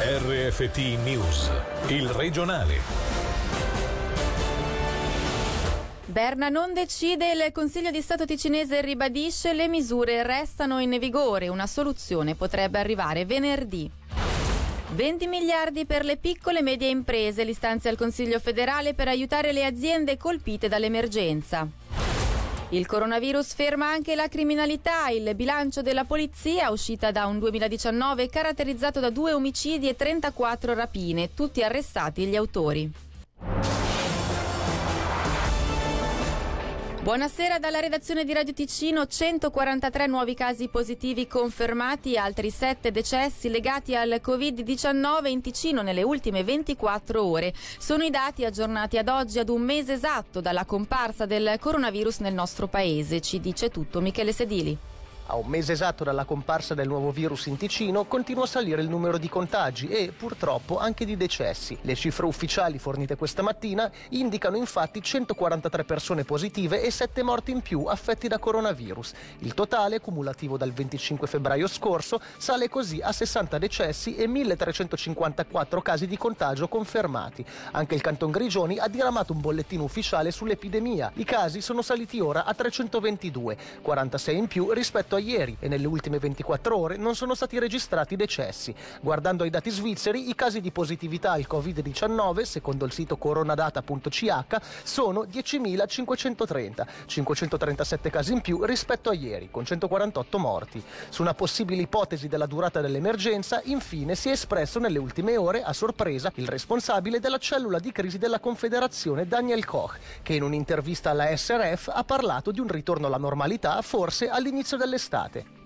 RFT News, il regionale. Berna non decide, il Consiglio di Stato ticinese ribadisce le misure restano in vigore, una soluzione potrebbe arrivare venerdì. 20 miliardi per le piccole e medie imprese, l'istanza al Consiglio federale per aiutare le aziende colpite dall'emergenza. Il coronavirus ferma anche la criminalità. Il bilancio della polizia, uscita da un 2019 caratterizzato da due omicidi e 34 rapine, tutti arrestati gli autori. Buonasera dalla redazione di Radio Ticino, 143 nuovi casi positivi confermati, altri 7 decessi legati al Covid-19 in Ticino nelle ultime 24 ore. Sono i dati aggiornati ad oggi ad un mese esatto dalla comparsa del coronavirus nel nostro paese, ci dice tutto Michele Sedili. A un mese esatto dalla comparsa del nuovo virus in Ticino continua a salire il numero di contagi e purtroppo anche di decessi. Le cifre ufficiali fornite questa mattina indicano infatti 143 persone positive e 7 morti in più affetti da coronavirus. Il totale, cumulativo dal 25 febbraio scorso, sale così a 60 decessi e 1354 casi di contagio confermati. Anche il Canton Grigioni ha diramato un bollettino ufficiale sull'epidemia. I casi sono saliti ora a 322, 46 in più rispetto a a ieri e nelle ultime 24 ore non sono stati registrati decessi. Guardando ai dati svizzeri, i casi di positività al Covid-19, secondo il sito coronadata.ch, sono 10.530, 537 casi in più rispetto a ieri, con 148 morti. Su una possibile ipotesi della durata dell'emergenza, infine si è espresso nelle ultime ore, a sorpresa, il responsabile della cellula di crisi della Confederazione, Daniel Koch, che in un'intervista alla SRF ha parlato di un ritorno alla normalità forse all'inizio dell'estate estate.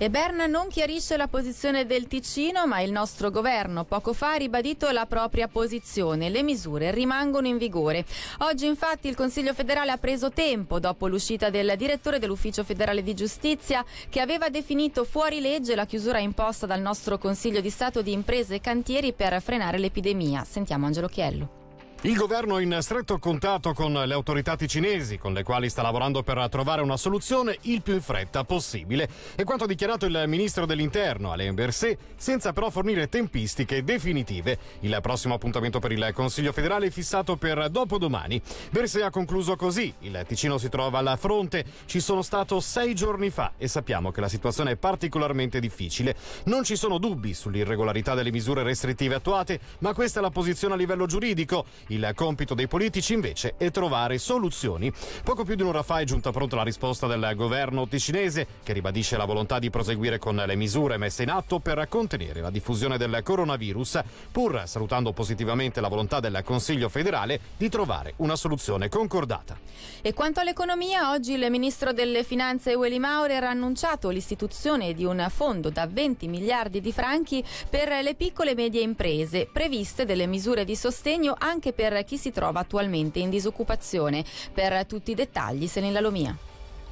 E Berna non chiarisce la posizione del Ticino, ma il nostro governo poco fa ha ribadito la propria posizione. Le misure rimangono in vigore. Oggi infatti il Consiglio federale ha preso tempo dopo l'uscita del direttore dell'Ufficio federale di giustizia che aveva definito fuori legge la chiusura imposta dal nostro Consiglio di Stato di imprese e cantieri per frenare l'epidemia. Sentiamo Angelo Chiello. Il governo è in stretto contatto con le autorità ticinesi, con le quali sta lavorando per trovare una soluzione il più in fretta possibile. È quanto ha dichiarato il ministro dell'Interno, Alain Berset, senza però fornire tempistiche definitive. Il prossimo appuntamento per il Consiglio federale è fissato per dopodomani. Berset ha concluso così: il Ticino si trova alla fronte, ci sono stato sei giorni fa e sappiamo che la situazione è particolarmente difficile. Non ci sono dubbi sull'irregolarità delle misure restrittive attuate, ma questa è la posizione a livello giuridico. Il compito dei politici invece è trovare soluzioni. Poco più di un'ora fa è giunta pronta la risposta del governo ticinese che ribadisce la volontà di proseguire con le misure messe in atto per contenere la diffusione del coronavirus, pur salutando positivamente la volontà del Consiglio federale di trovare una soluzione concordata. E quanto all'economia, oggi il ministro delle Finanze Willy Maurer ha annunciato l'istituzione di un fondo da 20 miliardi di franchi per le piccole e medie imprese, previste delle misure di sostegno anche per chi si trova attualmente in disoccupazione. Per tutti i dettagli, Selena Lomia.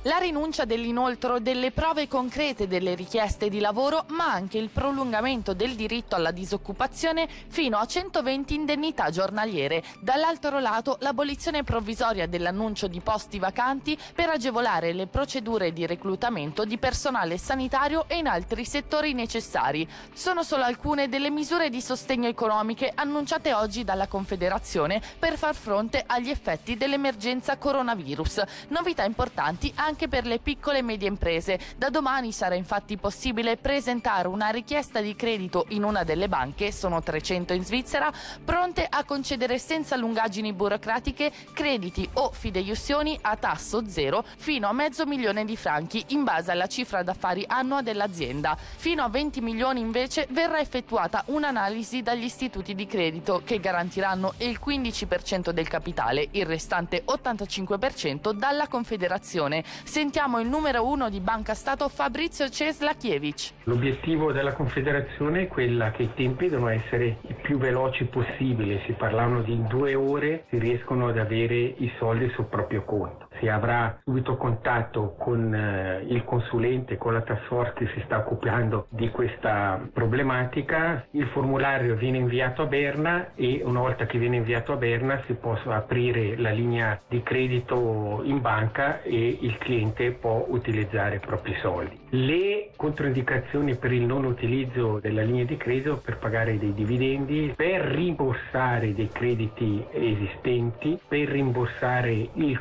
La rinuncia dell'inoltro delle prove concrete delle richieste di lavoro, ma anche il prolungamento del diritto alla disoccupazione fino a 120 indennità giornaliere. Dall'altro lato, l'abolizione provvisoria dell'annuncio di posti vacanti per agevolare le procedure di reclutamento di personale sanitario e in altri settori necessari. Sono solo alcune delle misure di sostegno economiche annunciate oggi dalla Confederazione per far fronte agli effetti dell'emergenza coronavirus. Novità importanti anche anche per le piccole e medie imprese. Da domani sarà infatti possibile presentare una richiesta di credito in una delle banche, sono 300 in Svizzera, pronte a concedere senza lungaggini burocratiche crediti o fideiussioni a tasso zero fino a mezzo milione di franchi in base alla cifra d'affari annua dell'azienda. Fino a 20 milioni invece verrà effettuata un'analisi dagli istituti di credito che garantiranno il 15% del capitale, il restante 85% dalla Confederazione. Sentiamo il numero uno di Banca Stato Fabrizio Ceslakiewicz. L'obiettivo della Confederazione è quella che i tempi devono essere i più veloci possibili. Si parlavano di due ore si riescono ad avere i soldi sul proprio conto. Si avrà subito contatto con eh, il consulente, con la task force che si sta occupando di questa problematica, il formulario viene inviato a Berna e una volta che viene inviato a Berna si può aprire la linea di credito in banca e il cliente può utilizzare i propri soldi. Le controindicazioni per il non utilizzo della linea di credito per pagare dei dividendi, per rimborsare dei crediti esistenti, per rimborsare il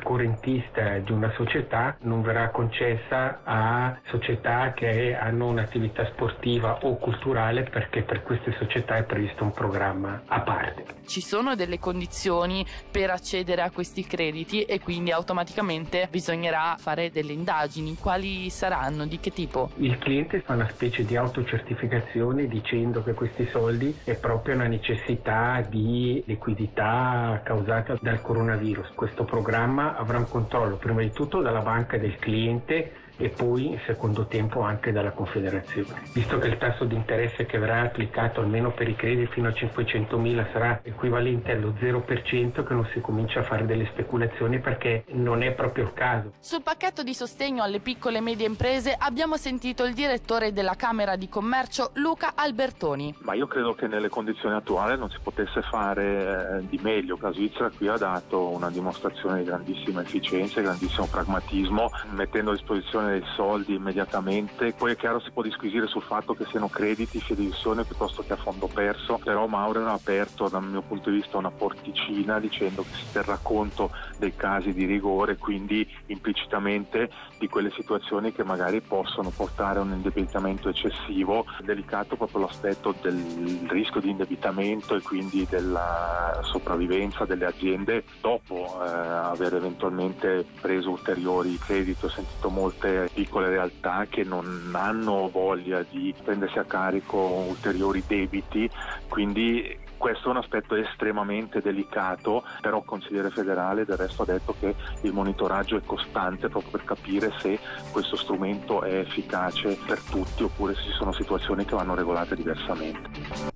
correntista di una società non verrà concessa a società che hanno un'attività sportiva o culturale perché per queste società è previsto un programma a parte. Ci sono delle condizioni per accedere a questi crediti e quindi automaticamente bisognerà fare delle indagini. Quali saranno? Di che tipo? Il cliente fa una specie di autocertificazione dicendo che questi soldi è proprio una necessità di liquidità causata dal coronavirus. Questo programma avrà un controllo prima di tutto dalla banca del cliente e poi in secondo tempo anche dalla Confederazione. Visto che il tasso di interesse che verrà applicato almeno per i crediti fino a 500 mila sarà equivalente allo 0%, che non si comincia a fare delle speculazioni perché non è proprio il caso. Sul pacchetto di sostegno alle piccole e medie imprese abbiamo sentito il direttore della Camera di Commercio Luca Albertoni. Ma io credo che nelle condizioni attuali non si potesse fare eh, di meglio. La Svizzera qui ha dato una dimostrazione di grandissima efficienza e grandissimo pragmatismo mettendo a disposizione dei soldi immediatamente. Poi è chiaro si può disquisire sul fatto che siano crediti, fideiussione piuttosto che a fondo perso, però Maurer ha aperto dal mio punto di vista una porticina dicendo che si terrà conto dei casi di rigore, quindi implicitamente di quelle situazioni che magari possono portare a un indebitamento eccessivo. Delicato proprio l'aspetto del rischio di indebitamento e quindi della sopravvivenza delle aziende dopo eh, aver eventualmente preso ulteriori crediti. Ho sentito molte piccole realtà che non hanno voglia di prendersi a carico ulteriori debiti, quindi questo è un aspetto estremamente delicato, però il consigliere federale del resto ha detto che il monitoraggio è costante proprio per capire se questo strumento è efficace per tutti oppure se ci sono situazioni che vanno regolate diversamente.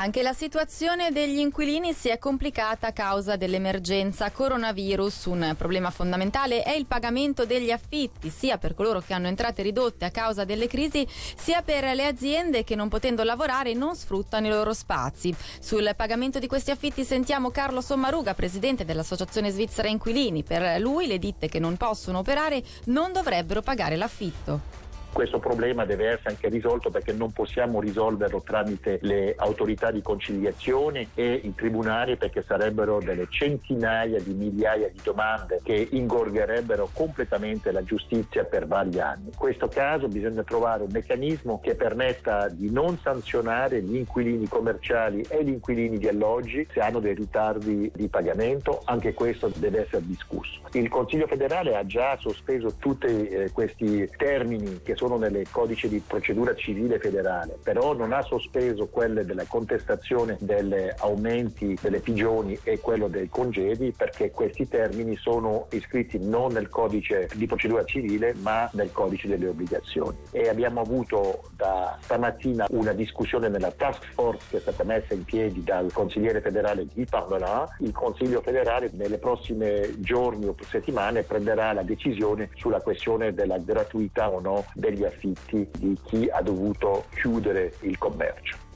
Anche la situazione degli inquilini si è complicata a causa dell'emergenza coronavirus. Un problema fondamentale è il pagamento degli affitti, sia per coloro che hanno entrate ridotte a causa delle crisi, sia per le aziende che non potendo lavorare non sfruttano i loro spazi. Sul pagamento di questi affitti sentiamo Carlo Sommaruga, presidente dell'Associazione Svizzera Inquilini. Per lui le ditte che non possono operare non dovrebbero pagare l'affitto questo problema deve essere anche risolto perché non possiamo risolverlo tramite le autorità di conciliazione e i tribunali perché sarebbero delle centinaia di migliaia di domande che ingorgherebbero completamente la giustizia per vari anni. In questo caso bisogna trovare un meccanismo che permetta di non sanzionare gli inquilini commerciali e gli inquilini di alloggi se hanno dei ritardi di pagamento, anche questo deve essere discusso. Il Consiglio federale ha già sospeso tutti eh, questi termini che sono nel codice di procedura civile federale, però non ha sospeso quelle della contestazione degli aumenti delle pigioni e quello dei congedi perché questi termini sono iscritti non nel codice di procedura civile ma nel codice delle obbligazioni. E abbiamo avuto da stamattina una discussione nella task force che è stata messa in piedi dal consigliere federale Guy Parmelin. Il Consiglio federale nelle prossime giorni o settimane prenderà la decisione sulla questione della gratuità o no degli affitti di chi ha dovuto chiudere il commercio.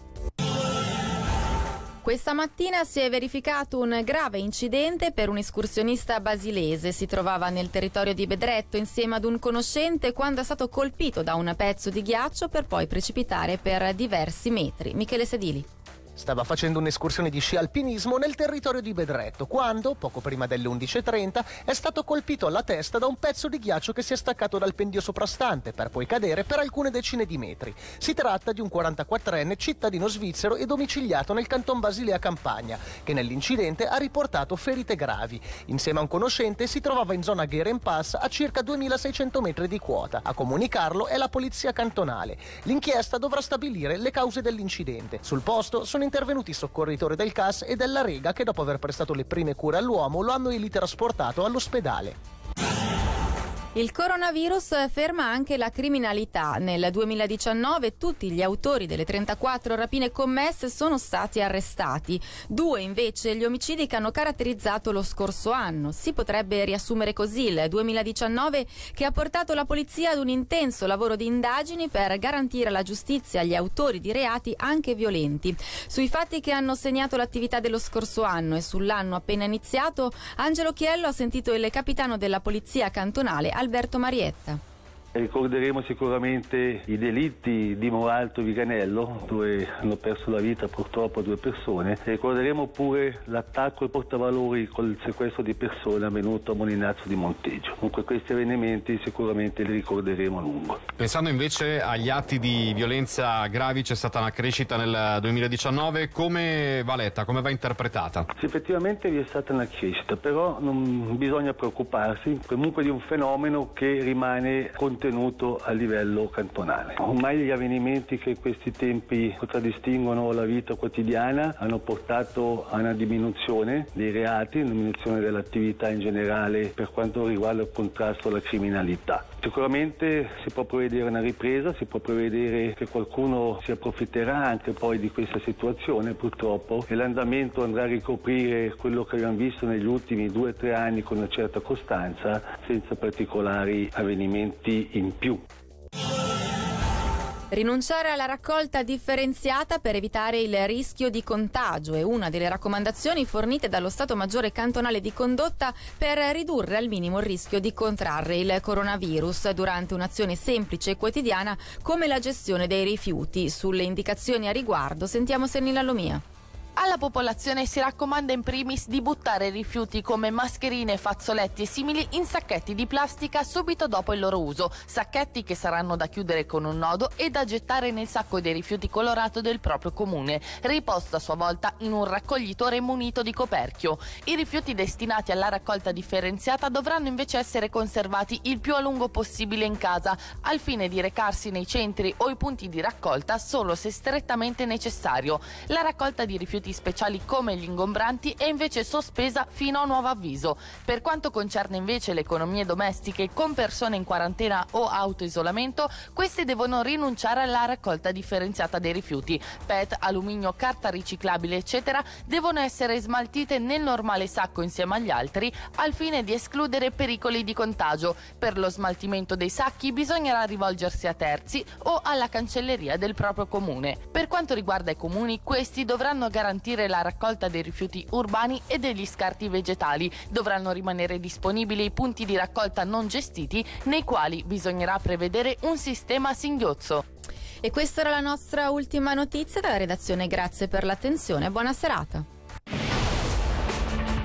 Questa mattina si è verificato un grave incidente per un escursionista basilese. Si trovava nel territorio di Bedretto insieme ad un conoscente quando è stato colpito da un pezzo di ghiaccio per poi precipitare per diversi metri. Michele Sedili. Stava facendo un'escursione di sci alpinismo nel territorio di Bedretto quando, poco prima delle 11.30, è stato colpito alla testa da un pezzo di ghiaccio che si è staccato dal pendio soprastante per poi cadere per alcune decine di metri. Si tratta di un 44enne cittadino svizzero e domiciliato nel canton Basilea Campagna, che nell'incidente ha riportato ferite gravi. Insieme a un conoscente si trovava in zona Geren Pass a circa 2600 metri di quota. A comunicarlo è la polizia cantonale. L'inchiesta dovrà stabilire le cause dell'incidente. Sul posto sono intervenuti i soccorritori del CAS e della Rega che dopo aver prestato le prime cure all'uomo lo hanno elitrasportato all'ospedale. Il coronavirus ferma anche la criminalità. Nel 2019 tutti gli autori delle 34 rapine commesse sono stati arrestati. Due invece gli omicidi che hanno caratterizzato lo scorso anno. Si potrebbe riassumere così il 2019 che ha portato la polizia ad un intenso lavoro di indagini per garantire la giustizia agli autori di reati anche violenti. Sui fatti che hanno segnato l'attività dello scorso anno e sull'anno appena iniziato, Angelo Chiello ha sentito il capitano della polizia cantonale Alberto Marietta. Ricorderemo sicuramente i delitti di Moralto e Viganello, dove hanno perso la vita purtroppo due persone. Ricorderemo pure l'attacco ai portavalori col sequestro di persone avvenuto a Molinazzo di Monteggio. Comunque questi avvenimenti sicuramente li ricorderemo a lungo. Pensando invece agli atti di violenza gravi, c'è stata una crescita nel 2019. Come va letta? Come va interpretata? Sì, effettivamente vi è stata una crescita, però non bisogna preoccuparsi comunque di un fenomeno che rimane continuo contenuto a livello cantonale. Ormai gli avvenimenti che in questi tempi contraddistinguono la vita quotidiana hanno portato a una diminuzione dei reati, una diminuzione dell'attività in generale per quanto riguarda il contrasto alla criminalità. Sicuramente si può prevedere una ripresa, si può prevedere che qualcuno si approfitterà anche poi di questa situazione purtroppo e l'andamento andrà a ricoprire quello che abbiamo visto negli ultimi due o tre anni con una certa costanza senza particolari avvenimenti in più. Rinunciare alla raccolta differenziata per evitare il rischio di contagio è una delle raccomandazioni fornite dallo Stato Maggiore Cantonale di Condotta per ridurre al minimo il rischio di contrarre il coronavirus durante un'azione semplice e quotidiana come la gestione dei rifiuti. Sulle indicazioni a riguardo sentiamo Sernila Lomia. Alla popolazione si raccomanda in primis di buttare rifiuti come mascherine, fazzoletti e simili in sacchetti di plastica subito dopo il loro uso, sacchetti che saranno da chiudere con un nodo e da gettare nel sacco dei rifiuti colorato del proprio comune, riposto a sua volta in un raccoglitore munito di coperchio. I rifiuti destinati alla raccolta differenziata dovranno invece essere conservati il più a lungo possibile in casa, al fine di recarsi nei centri o i punti di raccolta solo se strettamente necessario. La raccolta di rifiuti rifiuti speciali come gli ingombranti è invece sospesa fino a nuovo avviso. Per quanto concerne invece le economie domestiche con persone in quarantena o autoisolamento, queste devono rinunciare alla raccolta differenziata dei rifiuti. PET, alluminio, carta riciclabile, eccetera, devono essere smaltite nel normale sacco insieme agli altri al fine di escludere pericoli di contagio. Per lo smaltimento dei sacchi bisognerà rivolgersi a terzi o alla cancelleria del proprio comune. Per quanto riguarda i comuni, questi dovranno garantire garantire la raccolta dei rifiuti urbani e degli scarti vegetali. Dovranno rimanere disponibili i punti di raccolta non gestiti nei quali bisognerà prevedere un sistema a singhiozzo. E questa era la nostra ultima notizia dalla redazione. Grazie per l'attenzione e buona serata.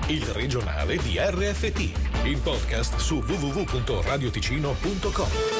Il regionale di RFT, il podcast su www.radioticino.com.